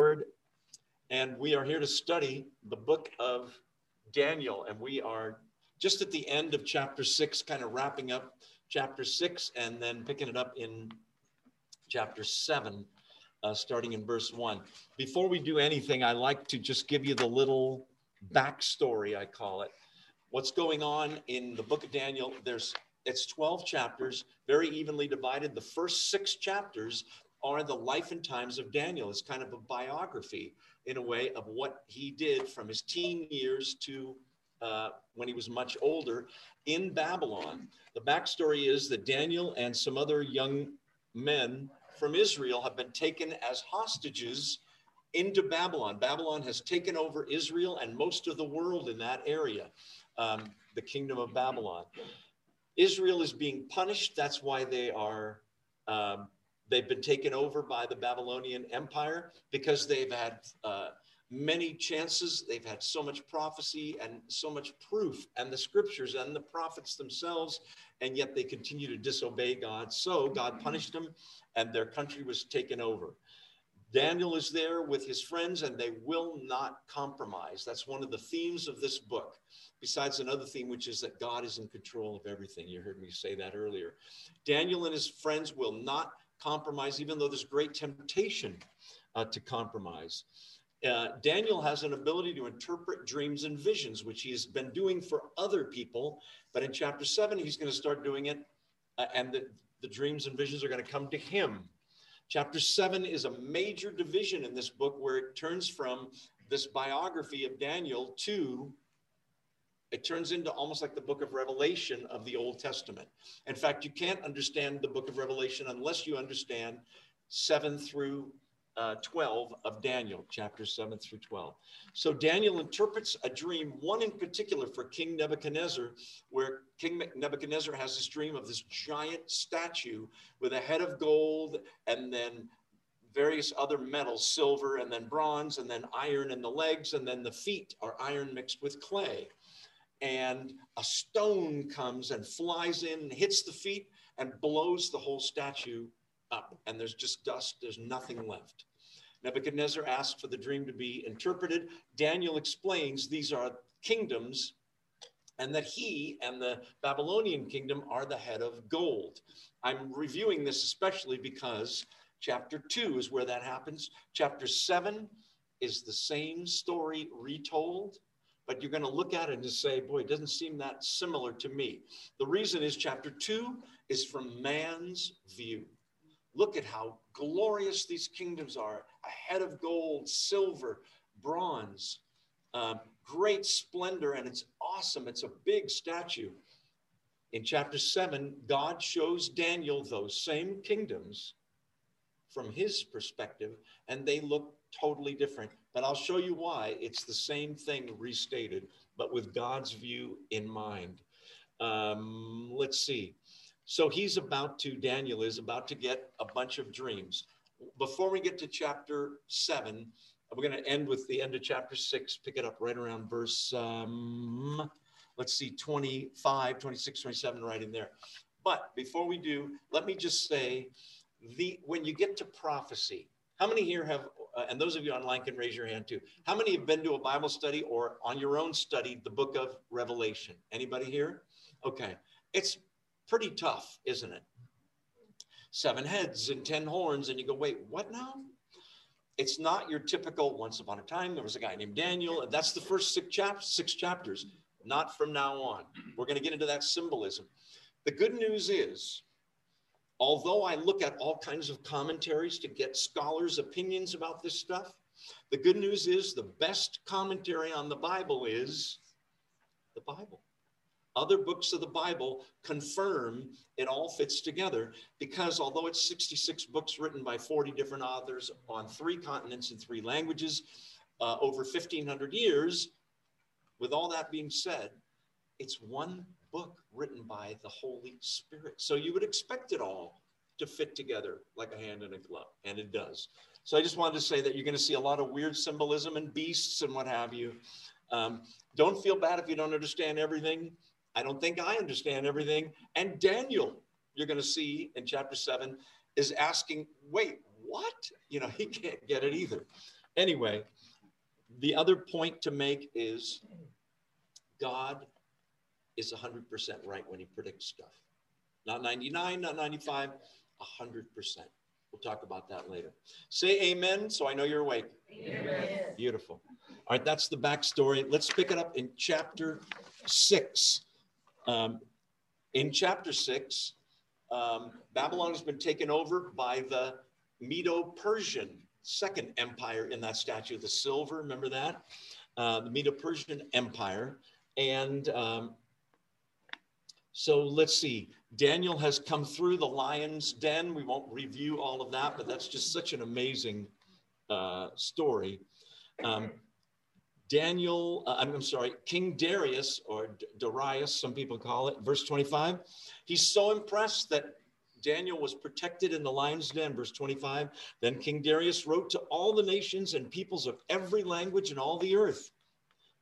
Lord, and we are here to study the book of Daniel, and we are just at the end of chapter six, kind of wrapping up chapter six, and then picking it up in chapter seven, uh, starting in verse one. Before we do anything, I like to just give you the little backstory, I call it. What's going on in the book of Daniel? There's it's 12 chapters, very evenly divided. The first six chapters are the life and times of Daniel. It's kind of a biography in a way of what he did from his teen years to uh, when he was much older in Babylon. The backstory is that Daniel and some other young men from Israel have been taken as hostages into Babylon. Babylon has taken over Israel and most of the world in that area, um, the kingdom of Babylon. Israel is being punished. That's why they are um, They've been taken over by the Babylonian Empire because they've had uh, many chances. They've had so much prophecy and so much proof, and the scriptures and the prophets themselves, and yet they continue to disobey God. So God punished them, and their country was taken over. Daniel is there with his friends, and they will not compromise. That's one of the themes of this book, besides another theme, which is that God is in control of everything. You heard me say that earlier. Daniel and his friends will not compromise, even though there's great temptation uh, to compromise. Uh, Daniel has an ability to interpret dreams and visions, which he's been doing for other people. But in chapter seven, he's going to start doing it, uh, and the, the dreams and visions are going to come to him. Chapter seven is a major division in this book where it turns from this biography of Daniel to it turns into almost like the book of Revelation of the Old Testament. In fact, you can't understand the book of Revelation unless you understand 7 through uh, 12 of Daniel, chapters 7 through 12. So Daniel interprets a dream, one in particular for King Nebuchadnezzar, where King Nebuchadnezzar has this dream of this giant statue with a head of gold and then various other metals, silver and then bronze and then iron in the legs, and then the feet are iron mixed with clay and a stone comes and flies in, hits the feet, and blows the whole statue up. And there's just dust, there's nothing left. Nebuchadnezzar asks for the dream to be interpreted. Daniel explains these are kingdoms and that he and the Babylonian kingdom are the head of gold. I'm reviewing this especially because chapter 2 is where that happens. Chapter 7 is the same story retold but you're going to look at it and say, boy, it doesn't seem that similar to me. The reason is chapter two is from man's view. Look at how glorious these kingdoms are a head of gold, silver, bronze, uh, great splendor, and it's awesome. It's a big statue. In chapter seven, God shows Daniel those same kingdoms from his perspective, and they look totally different. But I'll show you why it's the same thing restated, but with God's view in mind. Um, let's see. So he's about to, Daniel is about to get a bunch of dreams. Before we get to chapter seven, we're going to end with the end of chapter six, pick it up right around verse, um, let's see, 25, 26, 27, right in there. But before we do, let me just say the when you get to prophecy, how many here have uh, and those of you online can raise your hand too. How many have been to a Bible study or on your own studied the book of Revelation? Anybody here? Okay. It's pretty tough, isn't it? Seven heads and 10 horns, and you go, wait, what now? It's not your typical once upon a time, there was a guy named Daniel, and that's the first six, chap- six chapters. Not from now on. We're going to get into that symbolism. The good news is although I look at all kinds of commentaries to get scholars' opinions about this stuff, the good news is the best commentary on the Bible is the Bible. Other books of the Bible confirm it all fits together because although it's 66 books written by 40 different authors on three continents and three languages uh, over 1,500 years, with all that being said, it's one book written by the Holy Spirit. So you would expect it all to fit together like a hand in a glove, and it does. So I just wanted to say that you're going to see a lot of weird symbolism and beasts and what have you. Um, don't feel bad if you don't understand everything. I don't think I understand everything. And Daniel, you're going to see in chapter seven, is asking, wait, what? You know, he can't get it either. Anyway, the other point to make is God is 100% right when he predicts stuff. Not 99, not 95, 100%. We'll talk about that later. Say amen so I know you're awake. Amen. Beautiful. All right, that's the backstory. Let's pick it up in chapter six. Um, in chapter six, um, Babylon has been taken over by the Medo Persian second empire in that statue, of the silver, remember that? Uh, the Medo Persian Empire. And um, so let's see. Daniel has come through the lion's den. We won't review all of that, but that's just such an amazing uh, story. Um, Daniel, uh, I'm, sorry, King Darius, or Darius, some people call it, verse 25. He's so impressed that Daniel was protected in the lion's den, verse 25. Then King Darius wrote to all the nations and peoples of every language in all the earth.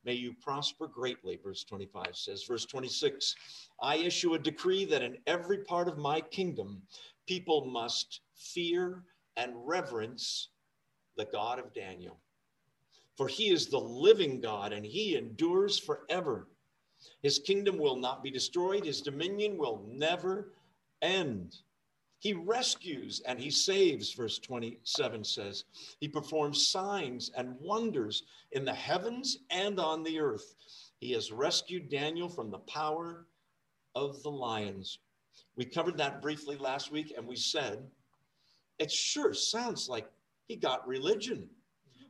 May you prosper greatly, verse 25 says. Verse 26 I issue a decree that in every part of my kingdom, people must fear and reverence the God of Daniel. For he is the living God and he endures forever. His kingdom will not be destroyed, his dominion will never end. He rescues and he saves, verse 27 says. He performs signs and wonders in the heavens and on the earth. He has rescued Daniel from the power of the lions. We covered that briefly last week and we said, it sure sounds like he got religion.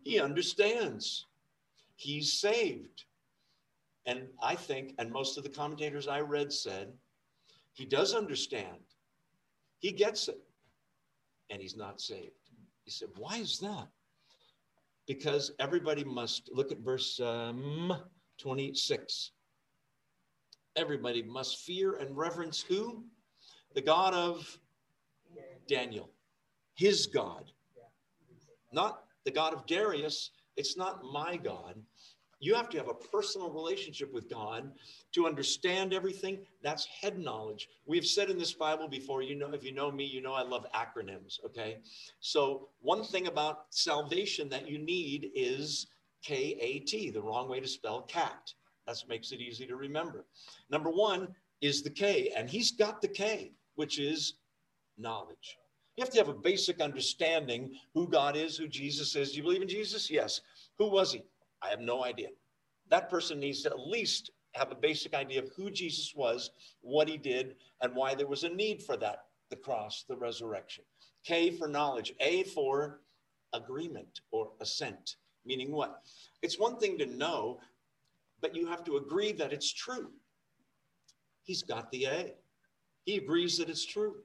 He understands. He's saved. And I think, and most of the commentators I read said, he does understand. He gets it and he's not saved. He said, Why is that? Because everybody must look at verse um, 26. Everybody must fear and reverence who? The God of Daniel, his God. Not the God of Darius. It's not my God. You have to have a personal relationship with God to understand everything. That's head knowledge. We've said in this Bible before, you know, if you know me, you know I love acronyms, okay? So, one thing about salvation that you need is K A T, the wrong way to spell cat. That makes it easy to remember. Number one is the K, and he's got the K, which is knowledge. You have to have a basic understanding who God is, who Jesus is. Do you believe in Jesus? Yes. Who was he? I have no idea. That person needs to at least have a basic idea of who Jesus was, what he did, and why there was a need for that the cross, the resurrection. K for knowledge, A for agreement or assent, meaning what? It's one thing to know, but you have to agree that it's true. He's got the A. He agrees that it's true.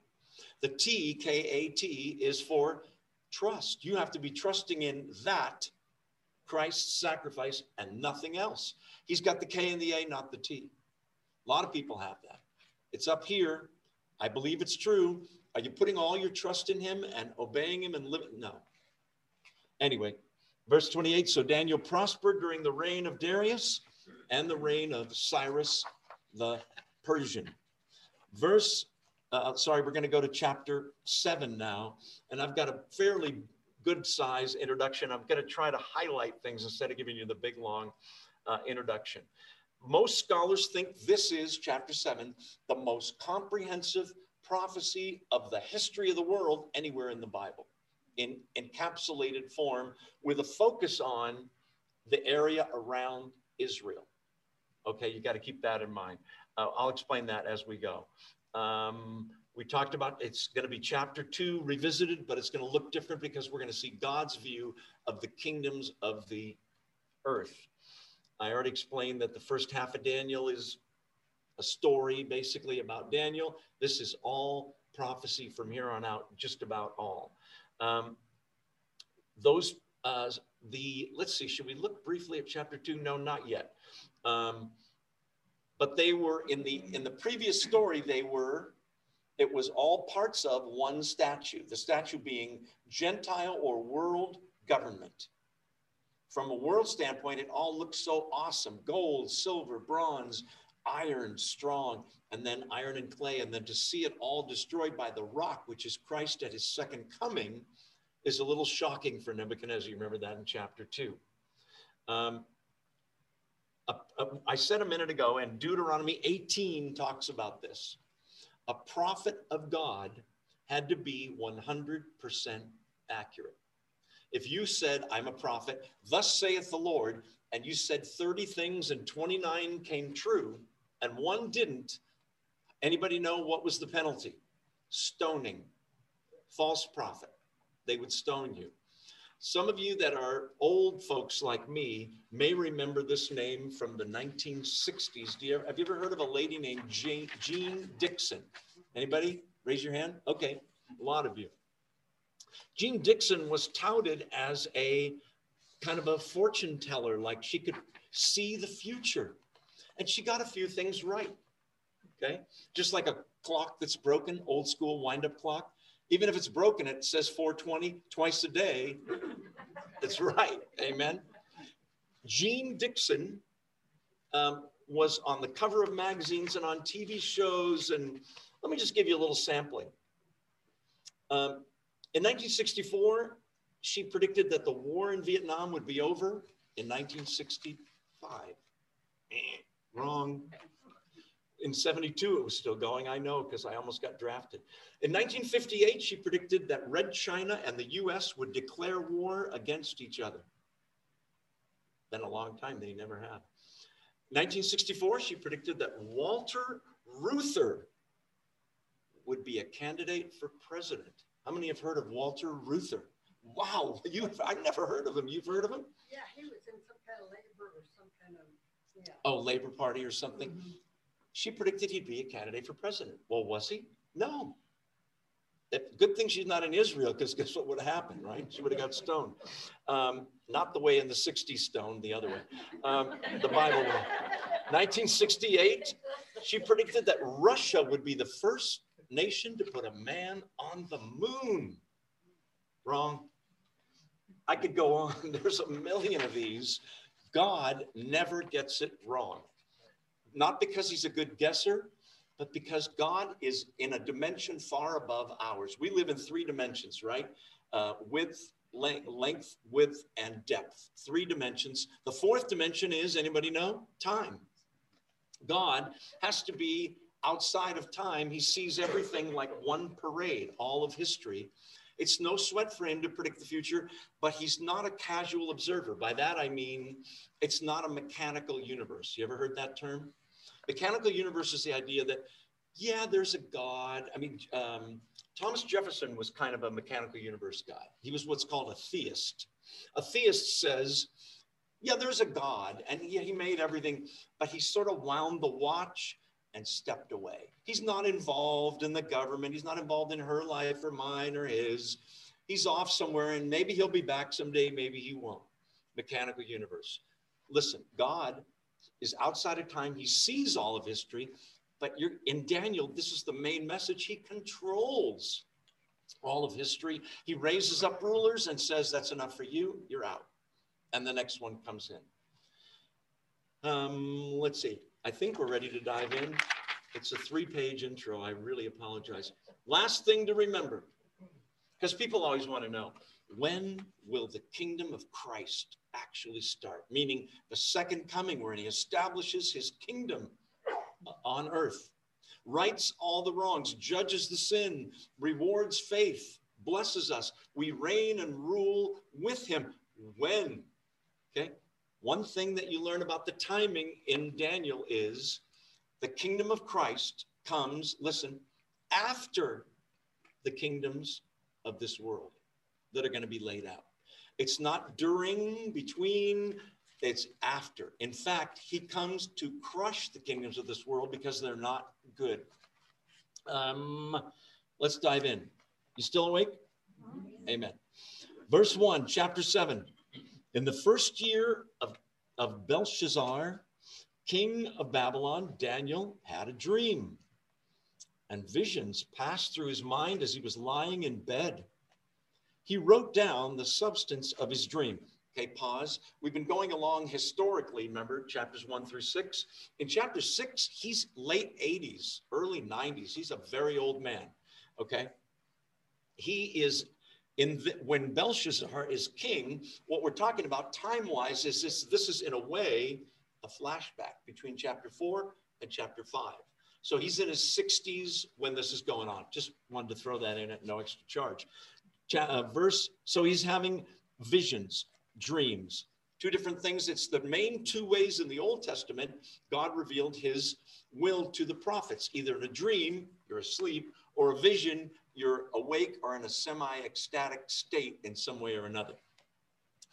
The T, K A T, is for trust. You have to be trusting in that Christ's sacrifice and nothing else. He's got the K and the A, not the T. A lot of people have that. It's up here. I believe it's true. Are you putting all your trust in him and obeying him and living? No. Anyway, verse 28 So Daniel prospered during the reign of Darius and the reign of Cyrus the Persian. Verse, uh, sorry, we're going to go to chapter 7 now. And I've got a fairly good size introduction. I'm going to try to highlight things instead of giving you the big long uh, introduction. Most scholars think this is chapter seven, the most comprehensive prophecy of the history of the world anywhere in the Bible, in encapsulated form, with a focus on the area around Israel. Okay, you got to keep that in mind. Uh, I'll explain that as we go. Um, we talked about it's going to be chapter two revisited, but it's going to look different because we're going to see God's view of the kingdoms of the earth. I already explained that the first half of Daniel is a story basically about Daniel. This is all prophecy from here on out, just about all. Um, those, uh, the, let's see, should we look briefly at chapter two? No, not yet. Um, but they were in the in the previous story they were it was all parts of one statue, the statue being Gentile or world government. From a world standpoint, it all looked so awesome gold, silver, bronze, iron, strong, and then iron and clay. And then to see it all destroyed by the rock, which is Christ at his second coming, is a little shocking for Nebuchadnezzar. You remember that in chapter two. Um, I said a minute ago, and Deuteronomy 18 talks about this. A prophet of God had to be 100% accurate. If you said, I'm a prophet, thus saith the Lord, and you said 30 things and 29 came true, and one didn't, anybody know what was the penalty? Stoning. False prophet. They would stone you. Some of you that are old folks like me may remember this name from the 1960s. Do you ever, have you ever heard of a lady named Jane, Jeane Dixon? Anybody? Raise your hand. Okay, a lot of you. Jeane Dixon was touted as a kind of a fortune teller, like she could see the future. And she got a few things right. Okay, just like a clock that's broken, old school wind up clock. Even if it's broken, it says 420 twice a day. It's right. Amen. Jeane Dixon um, was on the cover of magazines and on TV shows. And let me just give you a little sampling. Um, in 1964, she predicted that the war in Vietnam would be over in 1965. Eh, wrong. In 72, it was still going. I know because I almost got drafted. In 1958, she predicted that Red China and the US would declare war against each other. Been a long time, they never have. 1964, she predicted that Walter Reuther would be a candidate for president. How many have heard of Walter Reuther? Wow, you I've never heard of him. You've heard of him? Yeah, he was in some kind of labor or some kind of yeah. Oh, Labor Party or something. Mm-hmm she predicted he'd be a candidate for president. Well, was he? No. good thing she's not in Israel, because guess what would have happened, right? She would have got stoned. Um, not the way in the 60s stoned, the other way, um, the Bible way. 1968, she predicted that Russia would be the first nation to put a man on the moon. Wrong. I could go on. There's a million of these. God never gets it wrong not because he's a good guesser, but because God is in a dimension far above ours. We live in three dimensions, right? Uh, width, length, length, width, and depth. Three dimensions. The fourth dimension is anybody know? Time. God has to be outside of time. He sees everything like one parade, all of history. It's no sweat for him to predict the future, but he's not a casual observer. By that I mean it's not a mechanical universe. You ever heard that term? Mechanical universe is the idea that, yeah, there's a God. I mean, um, Thomas Jefferson was kind of a mechanical universe guy. He was what's called a theist. A theist says, yeah, there's a God, and yeah, he made everything, but he sort of wound the watch and stepped away. He's not involved in the government. He's not involved in her life or mine or his. He's off somewhere, and maybe he'll be back someday, maybe he won't. Mechanical universe. Listen, God is outside of time. He sees all of history. But you're in Daniel, this is the main message. He controls all of history. He raises up rulers and says, That's enough for you, you're out. And the next one comes in. Um, let's see. I think we're ready to dive in. It's a three page intro. I really apologize. Last thing to remember, because people always want to know when will the kingdom of Christ actually start? Meaning the second coming, where he establishes his kingdom on earth, rights all the wrongs, judges the sin, rewards faith, blesses us. We reign and rule with him. When? Okay. One thing that you learn about the timing in Daniel is the kingdom of Christ comes, listen, after the kingdoms of this world that are going to be laid out. It's not during, between, it's after. In fact, he comes to crush the kingdoms of this world because they're not good. Um, let's dive in. You still awake? Amen. Verse 1, chapter 7. In the first year of, of Belshazzar, king of Babylon, Daniel had a dream, and visions passed through his mind as he was lying in bed he wrote down the substance of his dream. Okay, pause. We've been going along historically, remember, chapters one through six. In chapter six, he's late 80s, early 90s. He's a very old man. Okay. He is in the, when Belshazzar is king, what we're talking about time wise is this, this is in a way a flashback between chapter four and chapter five. So he's in his 60s when this is going on. Just wanted to throw that in at no extra charge. Uh, verse, so he's having visions, dreams, two different things. It's the main two ways in the Old Testament God revealed his will to the prophets, either in a dream, you're asleep, or a vision, you're awake or in a semi ecstatic state in some way or another.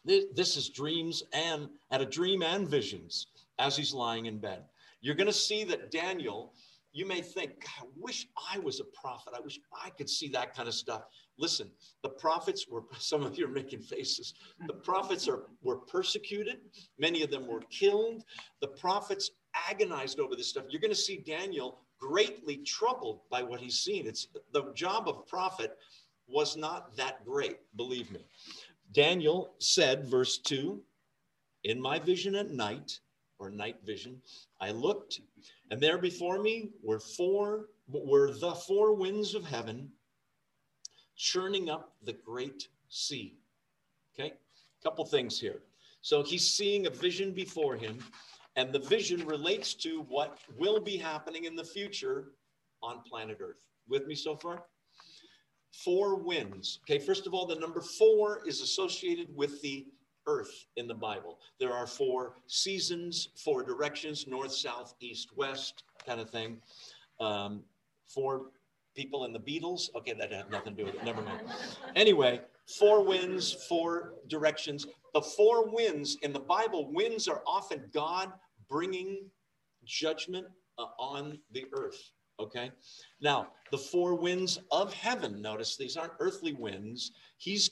This is dreams and at a dream and visions as he's lying in bed. You're going to see that Daniel, you may think, I wish I was a prophet. I wish I could see that kind of stuff. Listen, the prophets were, some of you are making faces. The prophets are, were persecuted. Many of them were killed. The prophets agonized over this stuff. You're going to see Daniel greatly troubled by what he's seen. It's the job of prophet was not that great, believe me. Daniel said, verse 2 In my vision at night, or night vision, I looked, and there before me were four were the four winds of heaven churning up the great sea. Okay, a couple things here. So he's seeing a vision before him, and the vision relates to what will be happening in the future on planet Earth. With me so far? Four winds. Okay, first of all, the number four is associated with the earth in the Bible. There are four seasons, four directions north, south, east, west, kind of thing. Um, four people in the Beatles. Okay, that had nothing to do with it. Never mind. Anyway, four winds, four directions. The four winds in the Bible, winds are often God bringing judgment uh, on the earth. Okay. Now, the four winds of heaven, notice these aren't earthly winds. He's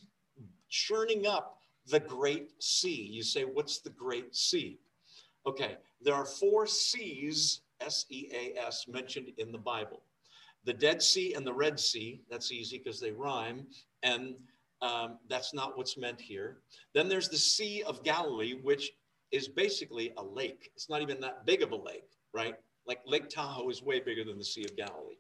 churning up the great sea. You say, what's the great sea? Okay. There are four seas, S E A S, mentioned in the Bible the Dead Sea and the Red Sea. That's easy because they rhyme. And um, that's not what's meant here. Then there's the Sea of Galilee, which is basically a lake. It's not even that big of a lake, right? Like Lake Tahoe is way bigger than the Sea of Galilee.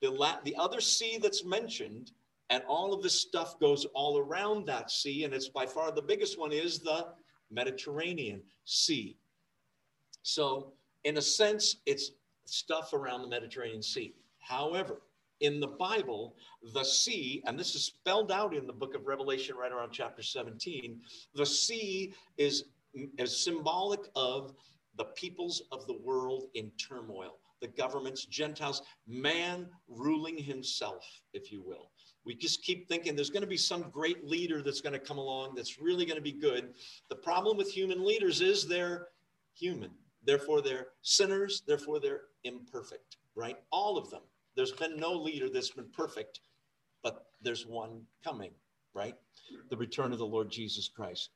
The, la- the other sea that's mentioned, and all of this stuff goes all around that sea, and it's by far the biggest one, is the Mediterranean Sea. So, in a sense, it's stuff around the Mediterranean Sea. However, in the Bible, the sea, and this is spelled out in the book of Revelation right around chapter 17, the sea is, is symbolic of the peoples of the world in turmoil, the governments, Gentiles, man ruling himself, if you will. We just keep thinking there's going to be some great leader that's going to come along that's really going to be good. The problem with human leaders is they're human. Therefore, they're sinners. Therefore, they're imperfect, right? All of them. There's been no leader that's been perfect, but there's one coming, right? The return of the Lord Jesus Christ.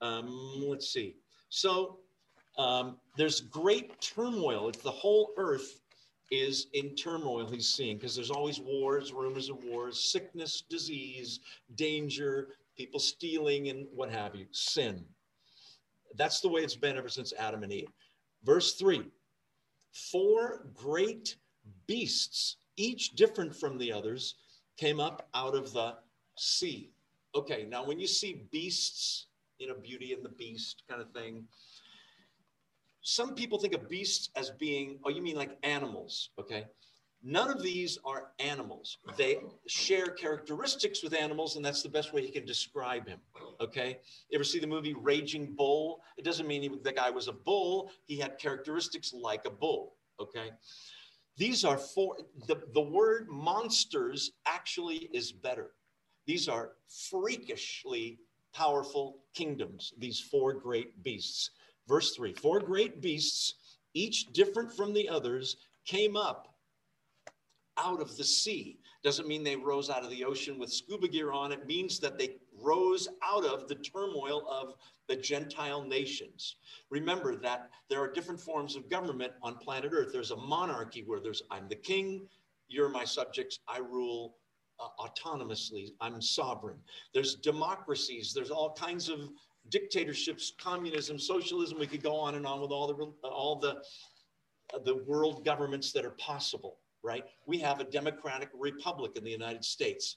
Um, let's see. So um, there's great turmoil. It's the whole earth is in turmoil he's seeing because there's always wars, rumors of wars, sickness, disease, danger, people stealing, and what have you, sin. That's the way it's been ever since Adam and Eve. Verse three four great beasts, each different from the others, came up out of the sea. Okay, now when you see beasts, you know, Beauty and the Beast kind of thing, some people think of beasts as being, oh, you mean like animals, okay? None of these are animals. They share characteristics with animals, and that's the best way you can describe him. Okay. You ever see the movie Raging Bull? It doesn't mean he, the guy was a bull. He had characteristics like a bull. Okay. These are four, the, the word monsters actually is better. These are freakishly powerful kingdoms, these four great beasts. Verse three four great beasts, each different from the others, came up out of the sea. Doesn't mean they rose out of the ocean with scuba gear on. It means that they rose out of the turmoil of the Gentile nations. Remember that there are different forms of government on planet Earth. There's a monarchy where there's I'm the king, you're my subjects, I rule uh, autonomously, I'm sovereign. There's democracies, there's all kinds of dictatorships, communism, socialism. We could go on and on with all the all the uh, the world governments that are possible. Right? We have a democratic republic in the United States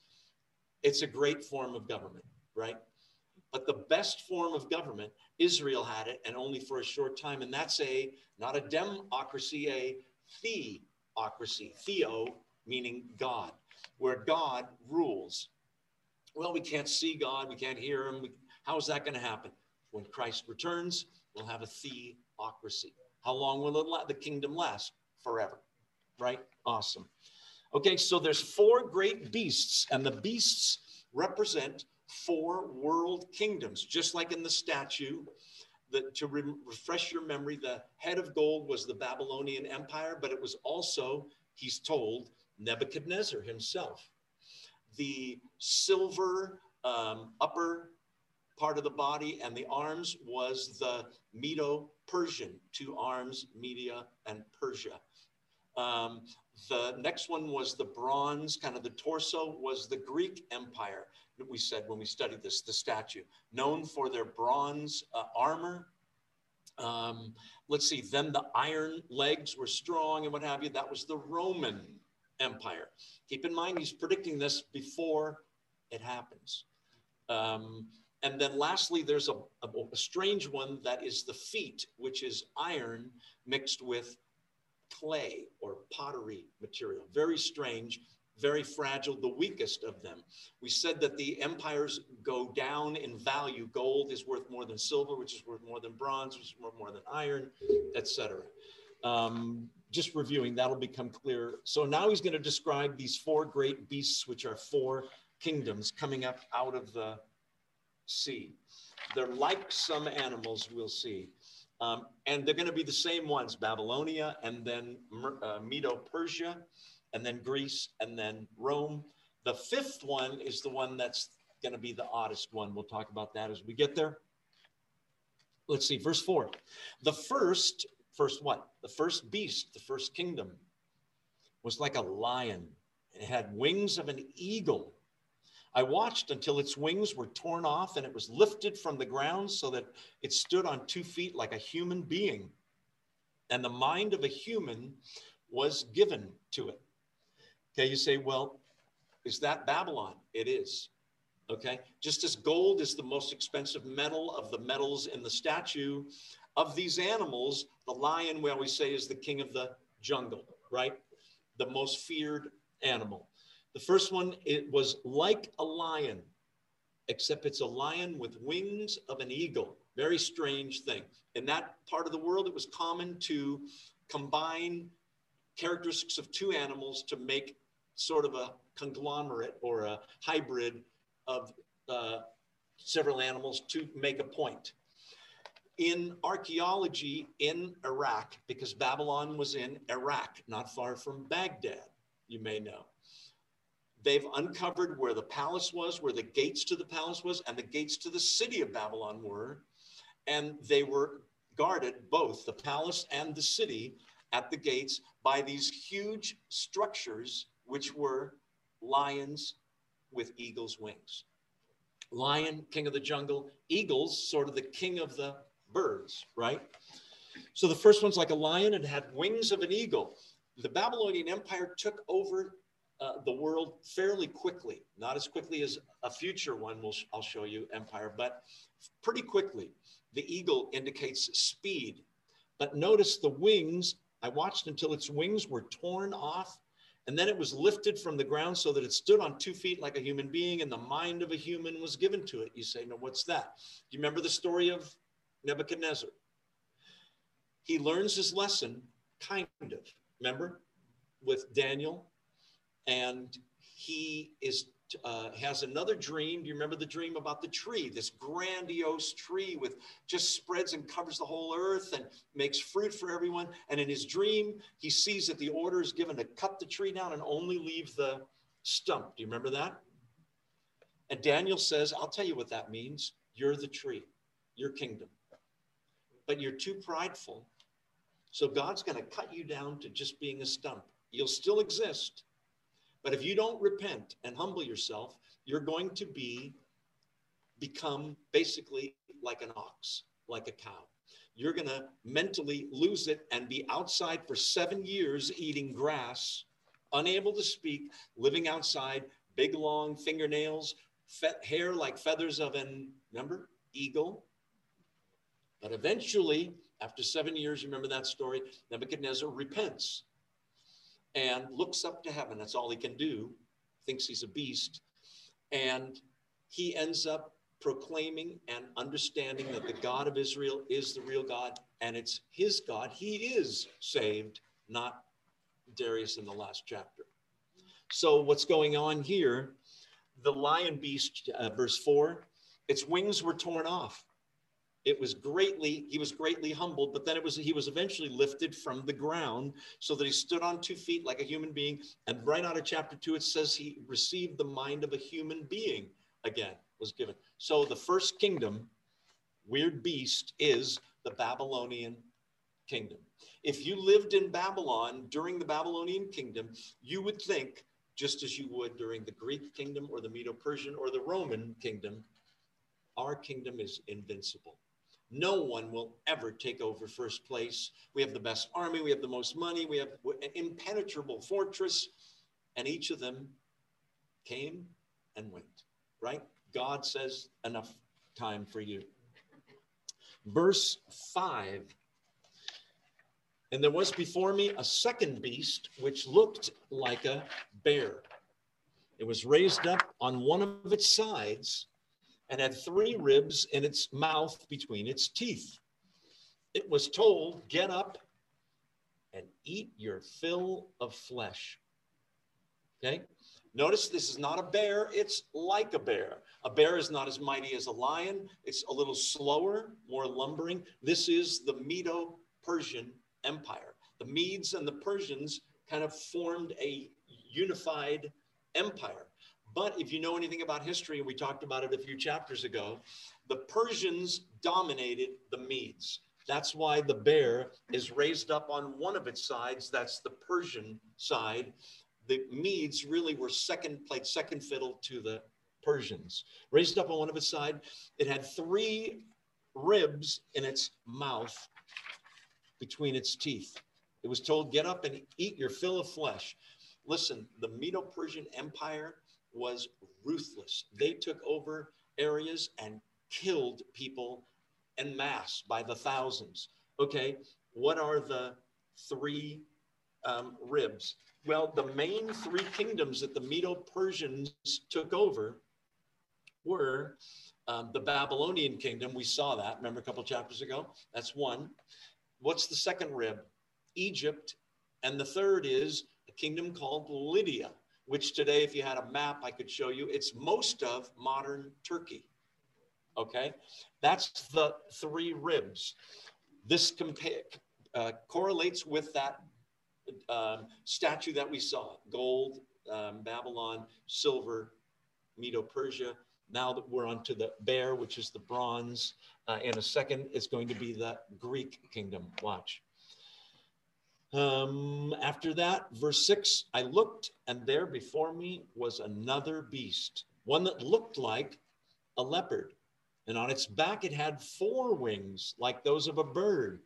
It's a great form of government, right? But the best form of government, Israel had it, and only for a short time. And that's a not a democracy, a theocracy. Theo meaning God, where God rules. Well, we can't see God, we can't hear him. How is that going to happen? When Christ returns, we'll have a theocracy. How long will it la- the kingdom last? Forever. Right? Awesome. Okay, so there's four great beasts, and the beasts represent four world kingdoms, just like in the statue. To re- refresh your memory, the head of gold was the Babylonian Empire, but it was also, he's told, Nebuchadnezzar himself. The silver um, upper part of the body and the arms was the Medo Persian, two arms, Media and Persia. Um, the next one was the bronze, kind of the torso was the Greek Empire. We said when we studied this, the statue, known for their bronze uh, armor. Um, let's see, then the iron legs were strong and what have you. That was the Roman Empire. Keep in mind, he's predicting this before it happens. Um, and then lastly, there's a, a, a, strange one that is the feet, which is iron mixed with clay or pottery material. Very strange, very fragile, the weakest of them. We said that the empires go down in value. Gold is worth more than silver, which is worth more than bronze, which is worth more than iron, etc. Um, just reviewing, that'll become clear. So now he's going to describe these four great beasts, which are four kingdoms coming up out of the sea. They're like some animals we'll see. Um, and they're going to be the same ones Babylonia, and then uh, Medo Persia, and then Greece, and then Rome. The fifth one is the one that's going to be the oddest one. We'll talk about that as we get there. Let's see, verse four. The first, first what? The first beast, the first kingdom was like a lion. It had wings of an eagle I watched until its wings were torn off and it was lifted from the ground so that it stood on two feet like a human being. And the mind of a human was given to it. Okay, you say, well, is that Babylon? It is. Okay, just as gold is the most expensive metal of the metals in the statue of these animals, the lion, we always say, is the king of the jungle, right? The most feared animal. The first one, it was like a lion, except it's a lion with wings of an eagle. Very strange thing. In that part of the world, it was common to combine characteristics of two animals to make sort of a conglomerate or a hybrid of uh, several animals to make a point. In archaeology in Iraq, because Babylon was in Iraq, not far from Baghdad, you may know they've uncovered where the palace was, where the gates to the palace was, and the gates to the city of Babylon were. And they were guarded, both the palace and the city, at the gates by these huge structures, which were lions with eagle's wings. Lion, king of the jungle, eagles, sort of the king of the birds, right? So the first one's like a lion and had wings of an eagle. The Babylonian Empire took over uh, the world fairly quickly, not as quickly as a future one will I'll show you, Empire, but pretty quickly. The eagle indicates speed. But notice the wings, I watched until its wings were torn off, and then it was lifted from the ground so that it stood on two feet like a human being, and the mind of a human was given to it. You say, no, what's that? Do you remember the story of Nebuchadnezzar? He learns his lesson, kind of. Remember with Daniel and he is uh, has another dream. Do you remember the dream about the tree? This grandiose tree with just spreads and covers the whole earth and makes fruit for everyone. And in his dream, he sees that the order is given to cut the tree down and only leave the stump. Do you remember that? And Daniel says, I'll tell you what that means. You're the tree, your kingdom. But you're too prideful. So God's going to cut you down to just being a stump. You'll still exist, but if you don't repent and humble yourself, you're going to be become basically like an ox, like a cow. You're going to mentally lose it and be outside for seven years eating grass, unable to speak, living outside, big long fingernails, hair like feathers of an, remember, eagle. But eventually, after seven years, remember that story, Nebuchadnezzar repents and looks up to heaven. That's all he can do, thinks he's a beast. And he ends up proclaiming and understanding that the God of Israel is the real God and it's his God. He is saved, not Darius in the last chapter. So, what's going on here? The lion beast, uh, verse 4, its wings were torn off. It was greatly, he was greatly humbled, but then it was he was eventually lifted from the ground so that he stood on two feet like a human being. And right out of chapter two, it says he received the mind of a human being again, was given. So the first kingdom, weird beast, is the Babylonian kingdom. If you lived in Babylon during the Babylonian kingdom, you would think, just as you would during the Greek kingdom or the Medo Persian or the Roman kingdom, our kingdom is invincible. No one will ever take over first place. We have the best army, we have the most money, we have an impenetrable fortress, and each of them came and went, right? God says, enough time for you. Verse 5 And there was before me a second beast which looked like a bear. It was raised up on one of its sides and had three ribs in its mouth between its teeth. It was told, Get up and eat your fill of flesh. Okay? Notice this is not a bear, it's like a bear. A bear is not as mighty as a lion, it's a little slower, more lumbering. This is the Medo Persian Empire. The Medes and the Persians kind of formed a unified empire. But if you know anything about history, we talked about it a few chapters ago, the Persians dominated the Medes. That's why the bear is raised up on one of its sides. That's the Persian side. The Medes really were second, played second fiddle to the Persians. Raised up on one of its side, it had three ribs in its mouth between its teeth. It was told, Get up and eat your fill of flesh. Listen, the Medo Persian Empire was ruthless. They took over areas and killed people en masse by the thousands. Okay, what are the three um, ribs? Well, the main three kingdoms that the Medo Persians took over were um, the Babylonian kingdom. We saw that, remember a couple chapters ago? That's one. What's the second rib? Egypt. And the third is a kingdom called Lydia which today, if you had a map, I could show you, it's most of modern Turkey. Okay, that's the three ribs. This compa- uh, correlates with that um, statue that we saw gold, um, Babylon, silver, Medo Persia. Now that we're onto the bear, which is the bronze. Uh, in a second, it's going to be the Greek kingdom. Watch. Um, after that, verse six, I looked, and there before me was another beast, one that looked like a leopard. And on its back, it had four wings, like those of a bird.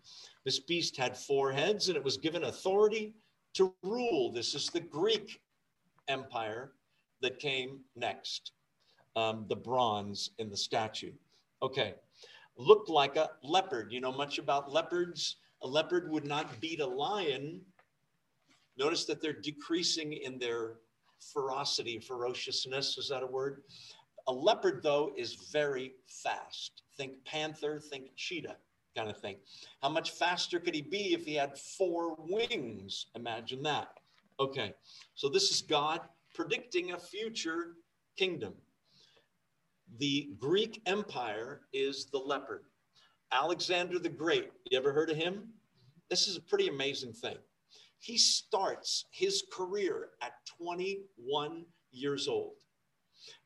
This beast had four heads, and it was given authority to rule. This is the Greek Empire that came next, um, the bronze in the statue. Okay, looked like a leopard. You know much about leopards? A leopard would not beat a lion. Notice that they're decreasing in their ferocity, ferociousness. Is that a word? A leopard, though, is very fast. Think panther, think cheetah kind of thing. How much faster could he be if he had four wings? Imagine that. Okay, so this is God predicting a future kingdom. The Greek Empire is the leopard. Alexander the Great, you ever heard of him? This is a pretty amazing thing. He starts his career at 21 years old.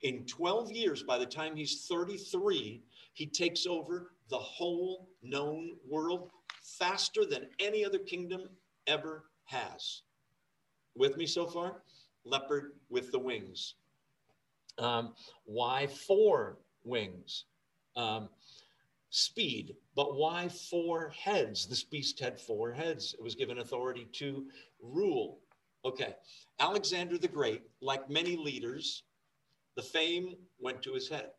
In 12 years, by the time he's 33, he takes over the whole known world faster than any other kingdom ever has. With me so far? Leopard with the wings. Um, why four wings? Um, speed. But why four heads? This beast had four heads. It was given authority to rule. Okay. Alexander the Great, like many leaders, the fame went to his head.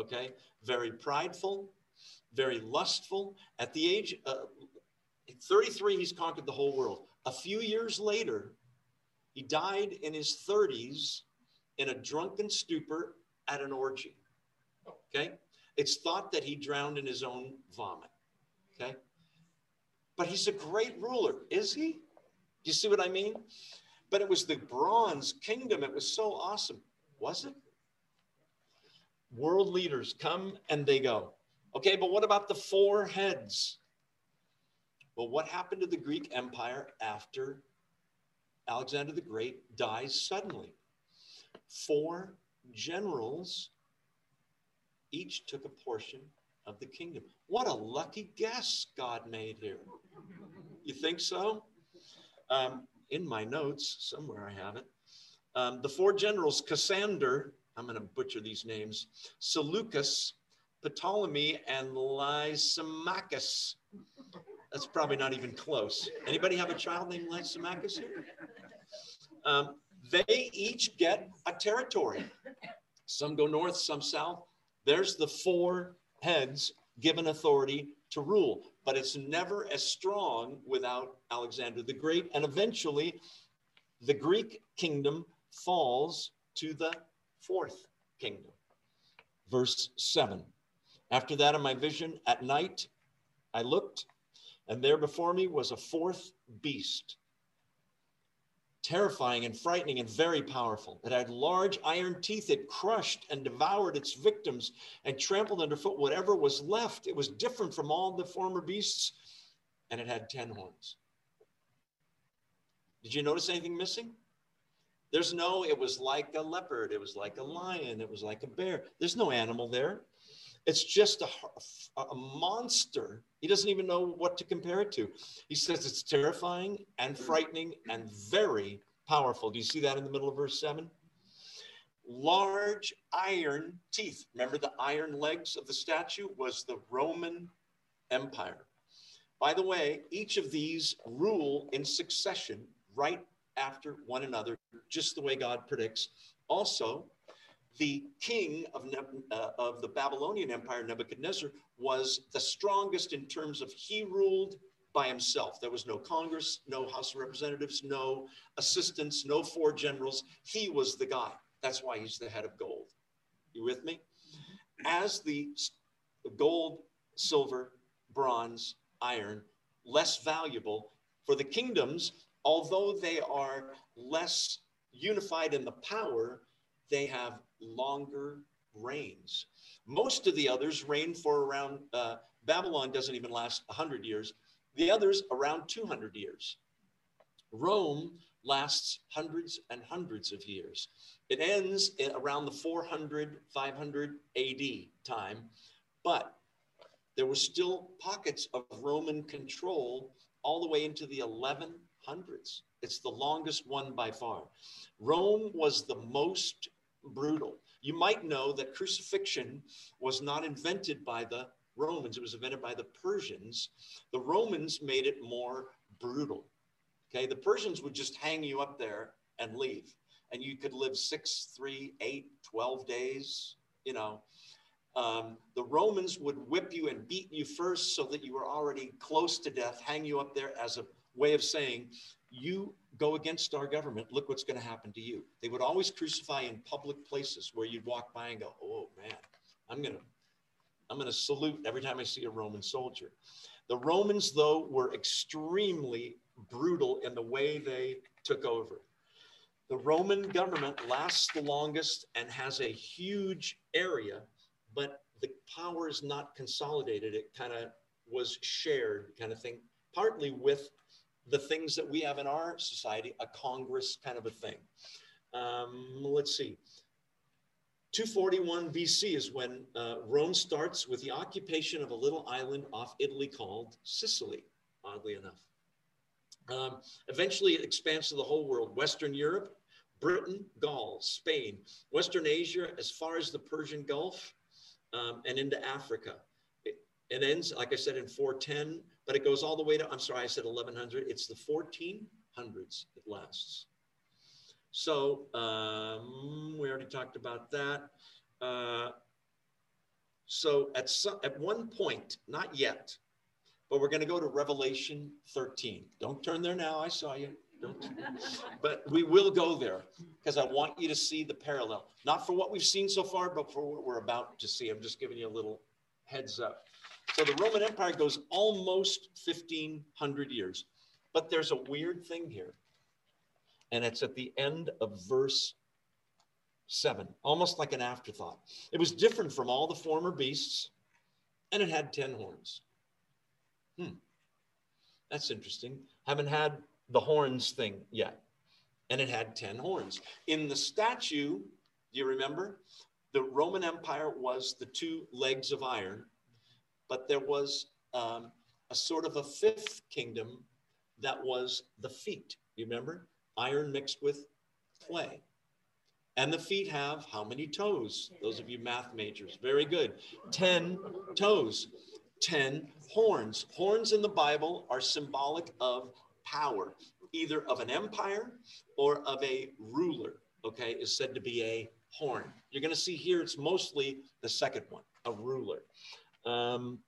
Okay, very prideful, very lustful. At the age uh, 33, he's conquered the whole world. A few years later, he died in his 30s in a drunken stupor at an orgy. Okay, it's thought that he drowned in his own vomit. Okay, but he's a great ruler, is he? Do you see what I mean? But it was the bronze kingdom. It was so awesome. Was it? World leaders come and they go. Okay, but what about the four heads? Well, what happened to the Greek Empire after Alexander the Great dies suddenly? Four generals each took a portion of the kingdom. What a lucky guess God made here. You think so? Um, in my notes, somewhere I have it. Um, the four generals, Cassander, I'm going to butcher these names, Seleucus, Ptolemy, and Lysimachus. That's probably not even close. Anybody have a child named Lysimachus here? Um, they each get a territory. Some go north, some south. There's the four heads given authority to rule, but it's never as strong without Alexander the Great. And eventually, the Greek kingdom falls to the fourth kingdom. Verse 7. After that, in my vision at night, I looked, and there before me was a fourth beast terrifying and frightening and very powerful. It had large iron teeth. It crushed and devoured its victims and trampled underfoot whatever was left. It was different from all the former beasts, and it had 10 horns. Did you notice anything missing? There's no, it was like a leopard, it was like a lion, it was like a bear. There's no animal there. It's just a, a monster. He doesn't even know what to compare it to. He says it's terrifying and frightening and very powerful. Do you see that in the middle of verse 7? Large iron teeth. Remember the iron legs of the statue was the Roman Empire. By the way, each of these rule in succession right after one another, just the way God predicts. Also, the king of, uh, of the Babylonian Empire, Nebuchadnezzar, was the strongest in terms of he ruled by himself. There was no Congress, no House of Representatives, no assistants, no four generals. He was the guy. That's why he's the head of gold. You with me? As the gold, silver, bronze, iron, less valuable for the kingdoms, although they are less unified in the power, they have longer reigns. Most of the others reign for around, uh, Babylon doesn't even last 100 years, the others around 200 years. Rome lasts hundreds and hundreds of years. It ends around the 400, 500 AD time, but there were still pockets of Roman control all the way into the 1100s. It's the longest one by far. Rome was the most brutal. You might know that crucifixion was not invented by the Romans, it was invented by the Persians. The Romans made it more brutal. Okay, the Persians would just hang you up there and leave, and you could live six, three, eight, 12 days, you know. Um, the Romans would whip you and beat you first so that you were already close to death, hang you up there as a way of saying, you go against our government, look what's going to happen to you. They would always crucify in public places where you'd walk by and go, oh man, I'm going to. I'm going to salute every time I see a Roman soldier. The Romans, though, were extremely brutal in the way they took over. The Roman government lasts the longest and has a huge area, but the power is not consolidated. It kind of was shared, kind of thing, partly with the things that we have in our society, a Congress kind of a thing. Um, let's see. 241 BC is when uh, Rome starts with the occupation of a little island off Italy called Sicily, oddly enough. Um, eventually, it expands to the whole world Western Europe, Britain, Gaul, Spain, Western Asia, as far as the Persian Gulf, um, and into Africa. It, it ends, like I said, in 410 but it goes all the way to, I'm sorry, I said 1100. It's the 1400s it lasts. So um, we already talked about that. Uh, so at some, at one point, not yet, but we're going to go to Revelation 13. Don't turn there now. I saw you. Don't. But we will go there because I want you to see the parallel, not for what we've seen so far, but for what we're about to see. I'm just giving you a little heads up. So the Roman Empire goes almost 1500 years, but there's a weird thing here. And it's at the end of verse seven, almost like an afterthought. It was different from all the former beasts, and it had 10 horns. Hmm, that's interesting. Haven't had the horns thing yet. And it had 10 horns. In the statue, do you remember? The Roman Empire was the two legs of iron, but there was um, a sort of a fifth kingdom that was the feet. You remember? Iron mixed with clay. And the feet have how many toes? Those of you math majors, very good. 10 toes, 10 horns. Horns in the Bible are symbolic of power, either of an empire or of a ruler, okay, is said to be a horn. You're going to see here it's mostly the second one, a ruler. Um,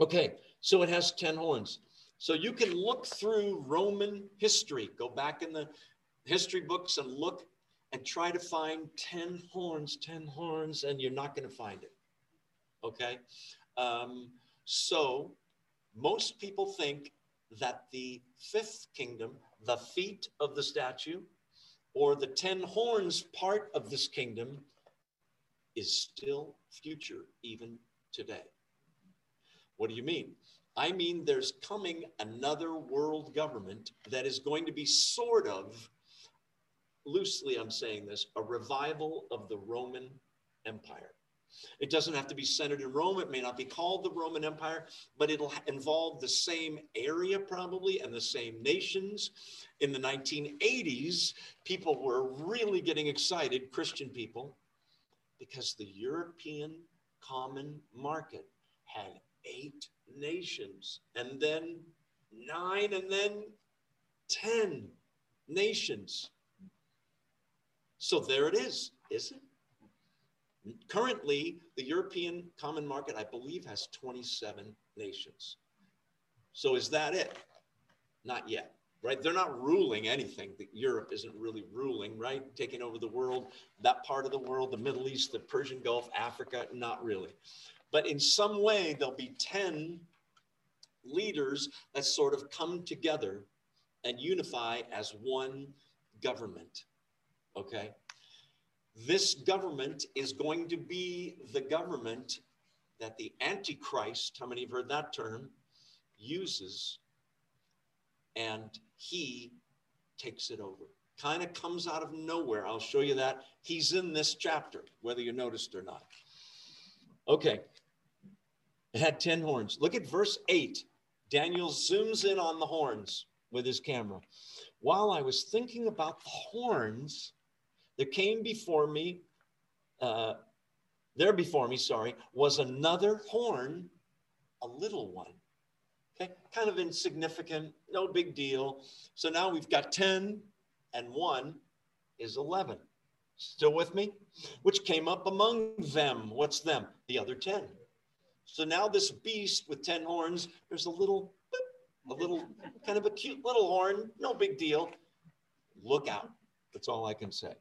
okay, so it has 10 horns. So you can look through Roman history, go back in the history books and look and try to find 10 horns, 10 horns, and you're not going to find it. Okay? Um, so most people think that the fifth kingdom, the feet of the statue, or the 10 horns part of this kingdom, is still future even today. What do you mean? I mean, there's coming another world government that is going to be sort of loosely I'm saying this, a revival of the Roman Empire. It doesn't have to be centered in Rome. It may not be called the Roman Empire, but it'll involve the same area probably and the same nations. In the 1980s, people were really getting excited, Christian people, because the European common market had eight nations and then nine and then 10 nations. So there it is, isn't it? Currently, the European Common Market, I believe, has 27 nations. So is that it? Not yet, right? They're not ruling anything. Europe isn't really ruling, right? Taking over the world, that part of the world, the Middle East, the Persian Gulf, Africa, not really. But in some way, there'll be 10 leaders that sort of come together and unify as one government okay? This government is going to be the government that the Antichrist, how many have heard that term, uses, and he takes it over. Kind of comes out of nowhere. I'll show you that. He's in this chapter, whether you noticed or not. Okay. It had 10 horns. Look at verse 8. Daniel zooms in on the horns with his camera. While I was thinking about the horns, there came before me, uh, there before me, sorry, was another horn, a little one. Okay, kind of insignificant, no big deal. So now we've got 10 and one is 11. Still with me? Which came up among them. What's them? The other 10. So now this beast with 10 horns, there's a little, a little kind of a cute little horn, no big deal. Look out. That's all I can say.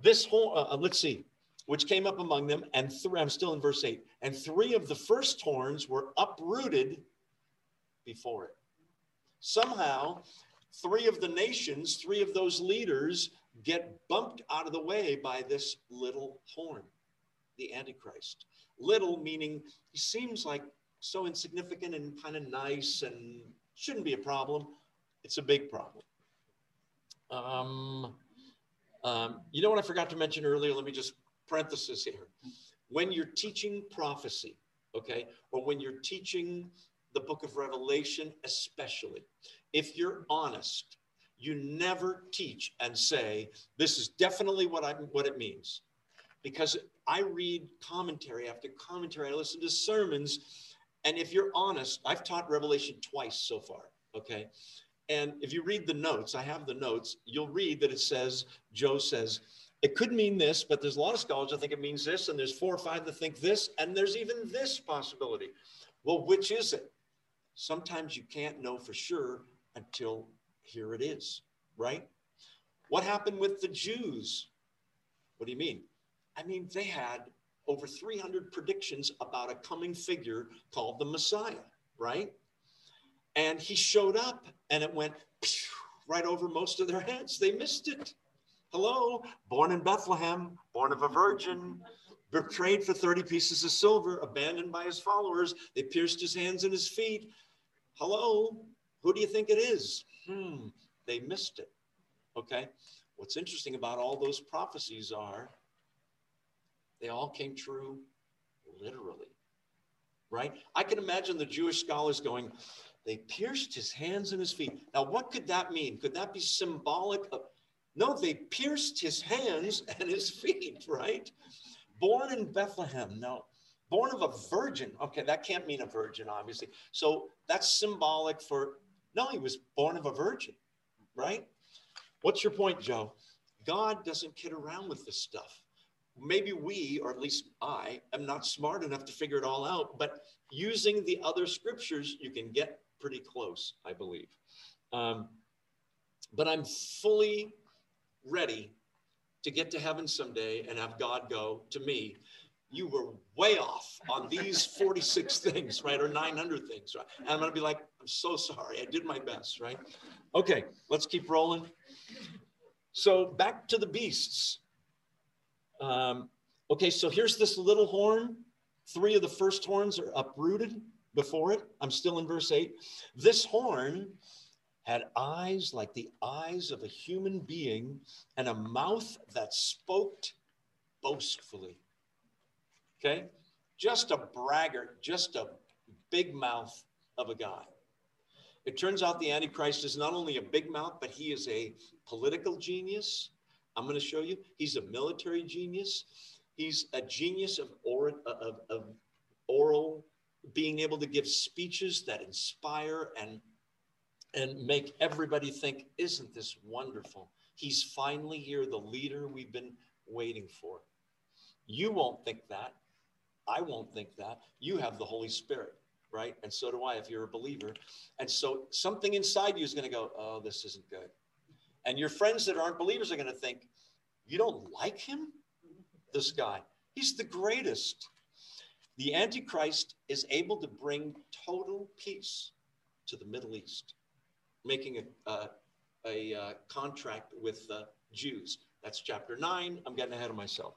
This whole, uh, uh, let's see, which came up among them, and I'm still in verse 8, and three of the first horns were uprooted before it. Somehow, three of the nations, three of those leaders get bumped out of the way by this little horn, the Antichrist. Little meaning he seems like so insignificant and kind of nice and shouldn't be a problem. It's a big problem. Um, um, you know what I forgot to mention earlier? Let me just parenthesis here. When you're teaching prophecy, okay, or when you're teaching the book of Revelation, especially, if you're honest, you never teach and say, this is definitely what I what it means. Because I read commentary after commentary, I listen to sermons, and if you're honest, I've taught Revelation twice so far, okay? And if you read the notes, I have the notes, you'll read that it says, Joe says, it could mean this, but there's a lot of scholars that think it means this, and there's four or five that think this, and there's even this possibility. Well, which is it? Sometimes you can't know for sure until here it is, right? What happened with the Jews? What do you mean? I mean, they had over 300 predictions about a coming figure called the Messiah, right? And he showed up and it went right over most of their heads. They missed it. Hello, born in Bethlehem, born of a virgin, betrayed for 30 pieces of silver, abandoned by his followers. They pierced his hands and his feet. Hello, who do you think it is? Hmm, they missed it. Okay. What's interesting about all those prophecies are they all came true literally, right? I can imagine the Jewish scholars going, they pierced his hands and his feet. Now, what could that mean? Could that be symbolic of? No, they pierced his hands and his feet, right? Born in Bethlehem. Now, born of a virgin. Okay, that can't mean a virgin, obviously. So that's symbolic for, no, he was born of a virgin, right? What's your point, Joe? God doesn't kid around with this stuff maybe we, or at least I, am not smart enough to figure it all out, but using the other scriptures, you can get pretty close, I believe. Um, but I'm fully ready to get to heaven someday and have God go to me. You were way off on these 46 things, right? Or 900 things, right? And I'm going to be like, I'm so sorry. I did my best, right? Okay, let's keep rolling. So back to the beasts. Um, okay, so here's this little horn. Three of the first horns are uprooted before it. I'm still in verse 8. This horn had eyes like the eyes of a human being and a mouth that spoke boastfully. Okay? Just a braggart, just a big mouth of a guy. It turns out the Antichrist is not only a big mouth, but he is a political genius. I'm going to show you. He's a military genius. He's a genius of, or, of, of oral, being able to give speeches that inspire and and make everybody think, isn't this wonderful? He's finally here, the leader we've been waiting for. You won't think that. I won't think that. You have the Holy Spirit, right? And so do I if you're a believer. And so something inside you is going to go, oh, this isn't good. And your friends that aren't believers are going to think, You don't like him? This guy, he's the greatest. The Antichrist is able to bring total peace to the Middle East, making a, a, a, a contract with the Jews. That's chapter nine. I'm getting ahead of myself.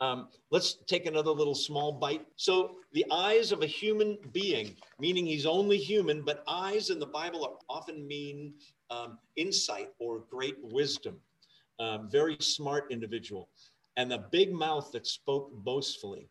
Um, let's take another little small bite. So, the eyes of a human being, meaning he's only human, but eyes in the Bible often mean um, insight or great wisdom. Um, very smart individual. And the big mouth that spoke boastfully.